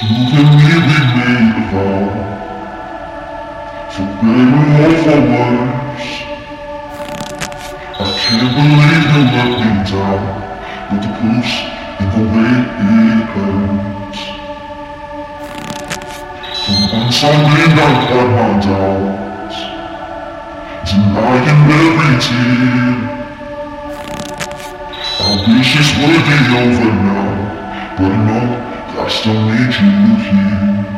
And me, we made a vow. For better or for worse. I can't believe you let me down. But the proof's in the way it hurts. From unsung midnight at my doubts. Denying every tear. I wish would be over now. But I know I still need you here.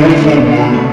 Vou falar.